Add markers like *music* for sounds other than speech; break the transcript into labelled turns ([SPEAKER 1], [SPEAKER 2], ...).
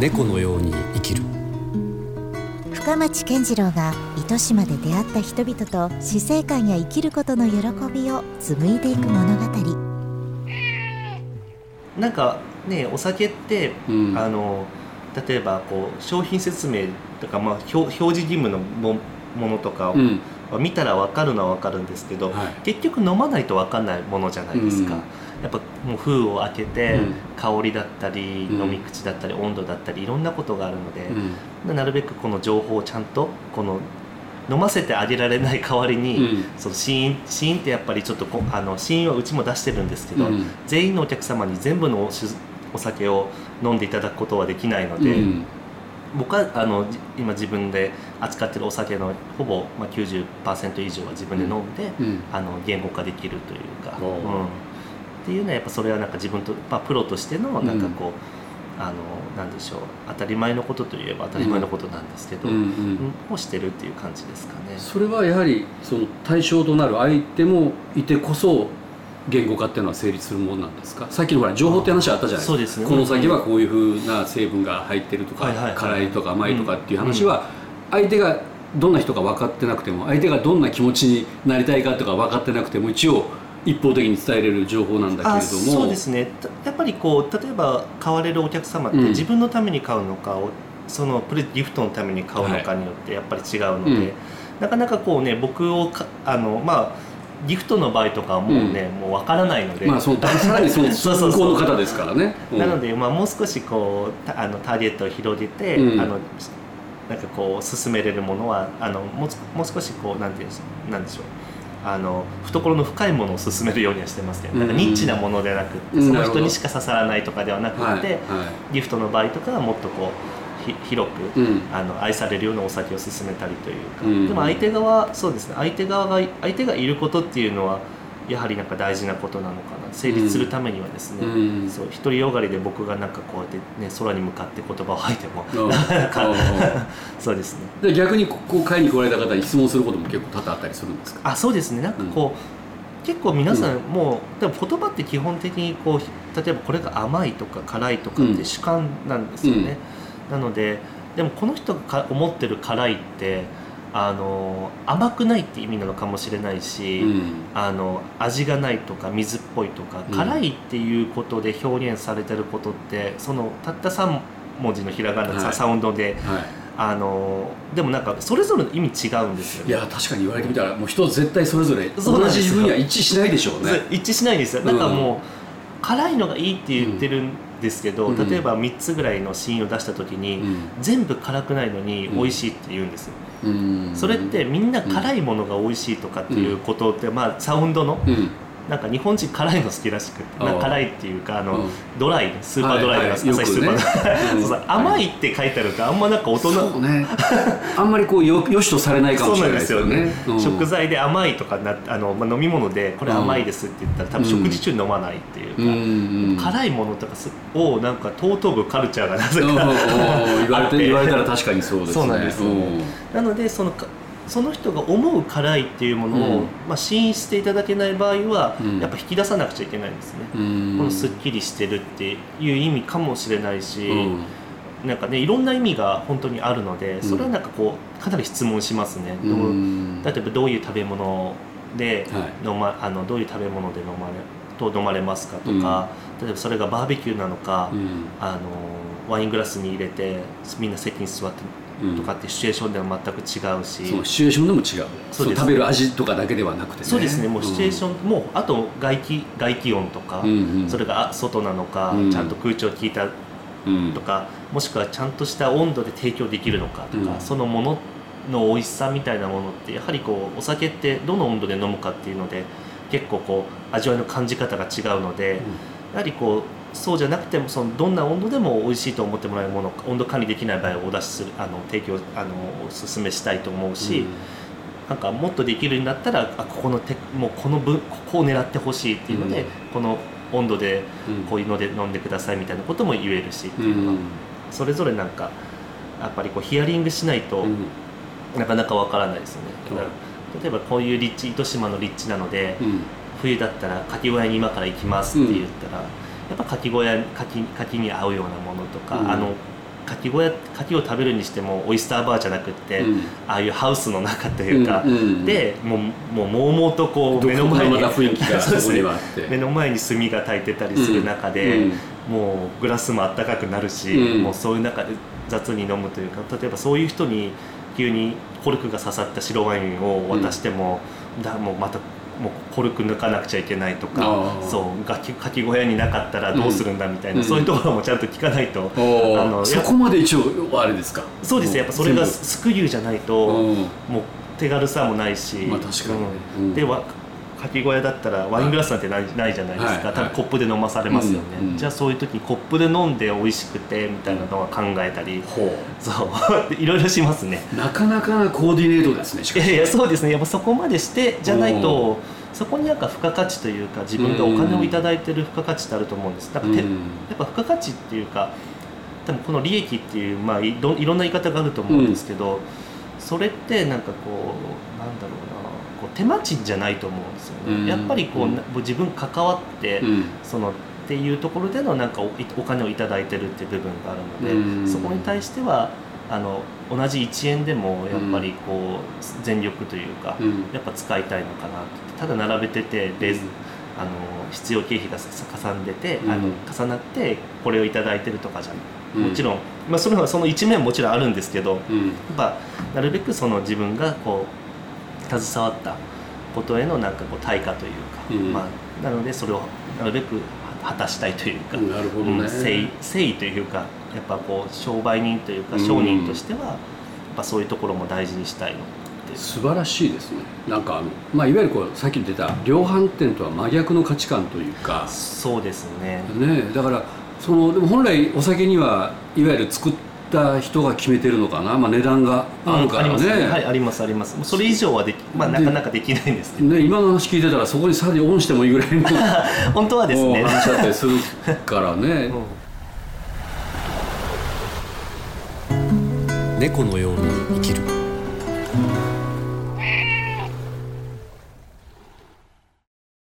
[SPEAKER 1] 猫のように生きる。
[SPEAKER 2] 深町健次郎が糸島で出会った人々と死生観や生きることの喜びを紡いでいく物語。
[SPEAKER 3] なんかねお酒って、
[SPEAKER 4] うん。
[SPEAKER 3] あの例えばこう商品説明とか、まあ、表表示義務のもものとかを、
[SPEAKER 4] うん
[SPEAKER 3] 見たら分かるのは分かるんですけど、
[SPEAKER 4] はい。
[SPEAKER 3] 結局飲まないと分かんないものじゃないですか、
[SPEAKER 4] うん。
[SPEAKER 3] やっぱもう封を開けて、
[SPEAKER 4] うん。
[SPEAKER 3] 香りだったり、
[SPEAKER 4] うん。
[SPEAKER 3] 飲み口だったり温度だったりいろんなことがあるので、
[SPEAKER 4] うん。
[SPEAKER 3] なるべくこの情報をちゃんとこの飲ませてあげられない代わりに、
[SPEAKER 4] うん。
[SPEAKER 3] その試飲試飲ってやっぱりちょっとこあの試飲はうちも出してるんですけど、
[SPEAKER 4] うん。
[SPEAKER 3] 全員のお客様に全部のお酒お酒を飲んでいただくことはできないので、
[SPEAKER 4] うん
[SPEAKER 3] 僕はあのじ今自分で扱ってるお酒のほぼ、まあ、90%以上は自分で飲んで、
[SPEAKER 4] うん。
[SPEAKER 3] あの言語化できるというか、
[SPEAKER 4] おう。
[SPEAKER 3] うん、っていうのはやっぱそれはなんか自分と、まあ、プロとしてのなんかこう、あのなんでしょう。当たり前のことといえば当たり前のことなんですけど、
[SPEAKER 4] うん。うん。
[SPEAKER 3] うん。をしてるっていう感じですかね。
[SPEAKER 4] それはやはりその対象となる相手もいてこそ言語化っていうのは成立するものなんですか？さっきのほら情報って話あったじゃないですか。
[SPEAKER 3] ね。
[SPEAKER 4] この先はこういうふうな成分が入ってるとか、
[SPEAKER 3] はいはいはい。
[SPEAKER 4] 辛いとか甘いとかっていう話は相手がどんな人か分かってなくても相手がどんな気持ちになりたいかとか分かってなくても一応一方的に伝えれる情報なんだけれども。
[SPEAKER 3] あそうですね。たやっぱりこう例えば買われるお客様って
[SPEAKER 4] うん。
[SPEAKER 3] 自分のために買うのか、おそのプレギフトのために買うのかによってやっぱり違うので、
[SPEAKER 4] うん。
[SPEAKER 3] なかなかこうね僕をかあのまあギフトの場合とかはもうね、もうわからないので、
[SPEAKER 4] まあそのさらにその *laughs*
[SPEAKER 3] そうそうそう。
[SPEAKER 4] 向こうの方ですからね、うん。
[SPEAKER 3] なので、まあ、もう少しこうたあのターゲットを広げて、
[SPEAKER 4] うん。
[SPEAKER 3] あのなんかこう進めれるものはあのもう少もう少しこうなんていうんなんでしょう。あの懐の深いものを進めるようにはしてますけど、なんかニッチなものではなく
[SPEAKER 4] うん。なるほど。
[SPEAKER 3] 人にしか刺さらないとかではなくて、
[SPEAKER 4] はいは
[SPEAKER 3] ギフトの場合とかはもっとこうひ広く、
[SPEAKER 4] いうん。
[SPEAKER 3] あの愛されるようなお酒を勧めたりというか、
[SPEAKER 4] うん。
[SPEAKER 3] でも相手側そうですね。相手側が相手がいることっていうのはやはりなんか大事なことなのかな。成立するためにはですね、
[SPEAKER 4] うん。
[SPEAKER 3] そう独りよがりで僕がなんかこうやってね空に向かって言葉を吐いても *laughs* そうですね。
[SPEAKER 4] で逆にここ買いに来られた方に質問することも結構多々あったりするんですか？
[SPEAKER 3] あそうですね。なんかこう、結構皆さんもう、でも言葉って基本的にこう例えばこれが甘いとか辛いとかって主観なんですよね、なのででもこの人がか思ってる辛いってあの甘くないって意味なのかもしれないし、
[SPEAKER 4] うん。
[SPEAKER 3] あの味がないとか水っぽいとか、
[SPEAKER 4] うん。
[SPEAKER 3] 辛いっていうことで表現されてることってそのたった3文字のひらがな、
[SPEAKER 4] はい。
[SPEAKER 3] サウンドで
[SPEAKER 4] は
[SPEAKER 3] あのでもなんかそれぞれの意味違うんですよ
[SPEAKER 4] い、いや確かに言われてみたらもう人絶対それぞれ同じ分野一致しないでしょうね。
[SPEAKER 3] 一致しないんですよ、
[SPEAKER 4] うん
[SPEAKER 3] なんかもう辛いのがいいって言ってるんですけど、
[SPEAKER 4] うん。
[SPEAKER 3] 例えば3つぐらいのシーンを出した時に、
[SPEAKER 4] うん。
[SPEAKER 3] 全部辛くないのに
[SPEAKER 4] うん。
[SPEAKER 3] 美味しいって言うんですよ、
[SPEAKER 4] うん。
[SPEAKER 3] それってみんな辛いものが美味しいとかっていうことって、まあサウンドの
[SPEAKER 4] うん
[SPEAKER 3] なんか日本人辛いの好きらしくって、辛いっていうかあの、
[SPEAKER 4] うん。
[SPEAKER 3] ドライスーパードライとか、
[SPEAKER 4] はいはい。
[SPEAKER 3] スーパー
[SPEAKER 4] ね
[SPEAKER 3] そうそう。甘いって書いてあるとあんまなんか大人
[SPEAKER 4] ね。あんまりこうよよしとされないかもしれないですよね。うん
[SPEAKER 3] 食材で甘いとかなあの、まあ、飲み物でこれ甘いですって言ったら多分食事中に飲まないっていうか、辛いものとかすをなんか尊ぶカルチャーがなぜか
[SPEAKER 4] 言われ
[SPEAKER 3] あってて
[SPEAKER 4] 言われたら確かにそうですね。
[SPEAKER 3] そうなんですよ。
[SPEAKER 4] うん。
[SPEAKER 3] なのでそのかその人が思う辛いっていうものを、
[SPEAKER 4] うん。
[SPEAKER 3] まあ、試飲していただけない場合は、
[SPEAKER 4] うん。
[SPEAKER 3] やっぱ引き出さなくちゃいけないんですね、
[SPEAKER 4] うん。
[SPEAKER 3] このすっきりしてるっていう意味かもしれないし、
[SPEAKER 4] うん。
[SPEAKER 3] なんかねいろんな意味が本当にあるのでそれはなんかこうかなり質問しますね、どう
[SPEAKER 4] うん
[SPEAKER 3] 例えばどういう食べ物で
[SPEAKER 4] はい。
[SPEAKER 3] 飲ま、あのどういう食べ物で飲まれと飲まれますかとか、例えばそれがバーベキューなのか、
[SPEAKER 4] うん。
[SPEAKER 3] あのワイングラスに入れてみんな席に座って
[SPEAKER 4] うん
[SPEAKER 3] とかってシチュエーションでは全く違うし、
[SPEAKER 4] そのシチュエーションでも違う。
[SPEAKER 3] そう
[SPEAKER 4] 食べる味とかだけではなくてね。
[SPEAKER 3] そうですね。もうシチュエーション、もうあと外気外気温とか、
[SPEAKER 4] うんうん。
[SPEAKER 3] それがあ外なのか、
[SPEAKER 4] うん。
[SPEAKER 3] ちゃんと空調効いた
[SPEAKER 4] うん。
[SPEAKER 3] とかもしくはちゃんとした温度で提供できるのかとか、
[SPEAKER 4] うん。
[SPEAKER 3] そのものの美味しさみたいなものってやはりこうお酒ってどの温度で飲むかっていうので結構こう味わいの感じ方が違うので、やはりこうそうじゃなくてもそのどんな温度でも美味しいと思ってもらえるもの温度管理できない場合はお出しするあの提供あのお勧めしたいと思うし、なんかもっとできるんだったらあここのてもうこの分ここを狙ってほしいっていうので、
[SPEAKER 4] うん。
[SPEAKER 3] この温度で
[SPEAKER 4] うん。
[SPEAKER 3] こういうので飲んでくださいみたいなことも言えるし
[SPEAKER 4] うん。
[SPEAKER 3] それぞれなんかやっぱりこうヒアリングしないと
[SPEAKER 4] うん。
[SPEAKER 3] なかなかわからないですよね、例えばこういう立地糸島の立地なので、
[SPEAKER 4] うん。
[SPEAKER 3] 冬だったらかき小屋に今から行きますって言ったら、やっぱ牡蠣小屋牡蠣牡蠣に合うようなものとか、
[SPEAKER 4] うん。
[SPEAKER 3] あの牡蠣小屋牡蠣を食べるにしてもオイスターバーじゃなくって、
[SPEAKER 4] うん。
[SPEAKER 3] ああいうハウスの中というか、
[SPEAKER 4] うんうん
[SPEAKER 3] でもうもうもうもうとこう目の前に
[SPEAKER 4] なまた雰囲気が *laughs*
[SPEAKER 3] そうです。ね
[SPEAKER 4] そこにはあって。
[SPEAKER 3] 目の前に炭が焚いてたりする中で、
[SPEAKER 4] うん。
[SPEAKER 3] もうグラスもあったかくなるし、
[SPEAKER 4] うん。
[SPEAKER 3] もうそういう中で雑に飲むというか例えばそういう人に急にコルクが刺さった白ワインを渡しても、だもうまたもうコルク抜かなくちゃいけないとかそうかきかき小屋になかったらどうするんだみたいな、
[SPEAKER 4] うん。
[SPEAKER 3] そういうところもちゃんと聞かないと、
[SPEAKER 4] おー。
[SPEAKER 3] あの
[SPEAKER 4] そこまで一応あれですか？
[SPEAKER 3] そうですねやっぱそれが
[SPEAKER 4] 全
[SPEAKER 3] スクリューじゃないと、もう手軽さもないし、
[SPEAKER 4] まあ確かに
[SPEAKER 3] うん。でわかき小屋だったらワイングラスなんてない,、ないじゃないですか、
[SPEAKER 4] はい。
[SPEAKER 3] 多分コップで飲まされますよね、じゃあそういう時にコップで飲んで美味しくてみたいなのは考えたり、
[SPEAKER 4] ほ
[SPEAKER 3] そう。*laughs* いろいろしますね。
[SPEAKER 4] うなかなかなコーディネートですね
[SPEAKER 3] いやいやそうですね。やっぱそこまでしてじゃないとそこになんか付加価値というか自分がお金をいただいてる付加価値ってあると思うんです。だからて、
[SPEAKER 4] うん。
[SPEAKER 3] やっぱ付加価値っていうか多分この利益っていう、まあ、いろいろんな言い方があると思うんですけど、それってなんかこうなんだろうなこう手間賃じゃないと思うんですよね、
[SPEAKER 4] うん。
[SPEAKER 3] やっぱりこう、
[SPEAKER 4] うん。
[SPEAKER 3] な自分関わって、
[SPEAKER 4] うん。
[SPEAKER 3] そのっていうところでのなんかおお金をいただいてるっていう部分があるので、
[SPEAKER 4] うん。
[SPEAKER 3] そこに対してはあの同じ1円でもやっぱりこう全力というか、
[SPEAKER 4] うん。
[SPEAKER 3] やっぱ使いたいのかなとただ並べててレーズ、あの必要経費がさかさんでて、あの
[SPEAKER 4] うん
[SPEAKER 3] 重なってこれをいただいてるとかじゃ
[SPEAKER 4] うん。
[SPEAKER 3] もちろん、まあ、それはその一面ももちろんあるんですけど
[SPEAKER 4] うん。
[SPEAKER 3] やっぱなるべくその自分がこう携わったことへのなんかこう対価というか、
[SPEAKER 4] うん。
[SPEAKER 3] まあ、なのでそれをなるべく果たしたいというか、
[SPEAKER 4] なるほどね。
[SPEAKER 3] うん誠意誠意というかやっぱこう商売人というか
[SPEAKER 4] うん。
[SPEAKER 3] 商人としては、やっぱそういうところも大事にしたいの
[SPEAKER 4] 素晴らしいですね。なんかあの、まあ、いわゆるこうさっき出た量販店とは真逆の価値観というか。
[SPEAKER 3] そうですね。
[SPEAKER 4] ねだからそのでも本来お酒にはいわゆる作った人が決めてるのかな、まあ、値段があるから
[SPEAKER 3] ります
[SPEAKER 4] ね,、
[SPEAKER 3] はいありますあります。それ以上はでき、まあ、なかなかできないんですね
[SPEAKER 4] ね今の話聞いてたらそこにさらにオンしてもいいぐらいの *laughs*
[SPEAKER 3] 本当はですね。
[SPEAKER 4] お話だったりするからね、*laughs*
[SPEAKER 3] うん。
[SPEAKER 1] 猫のように生きる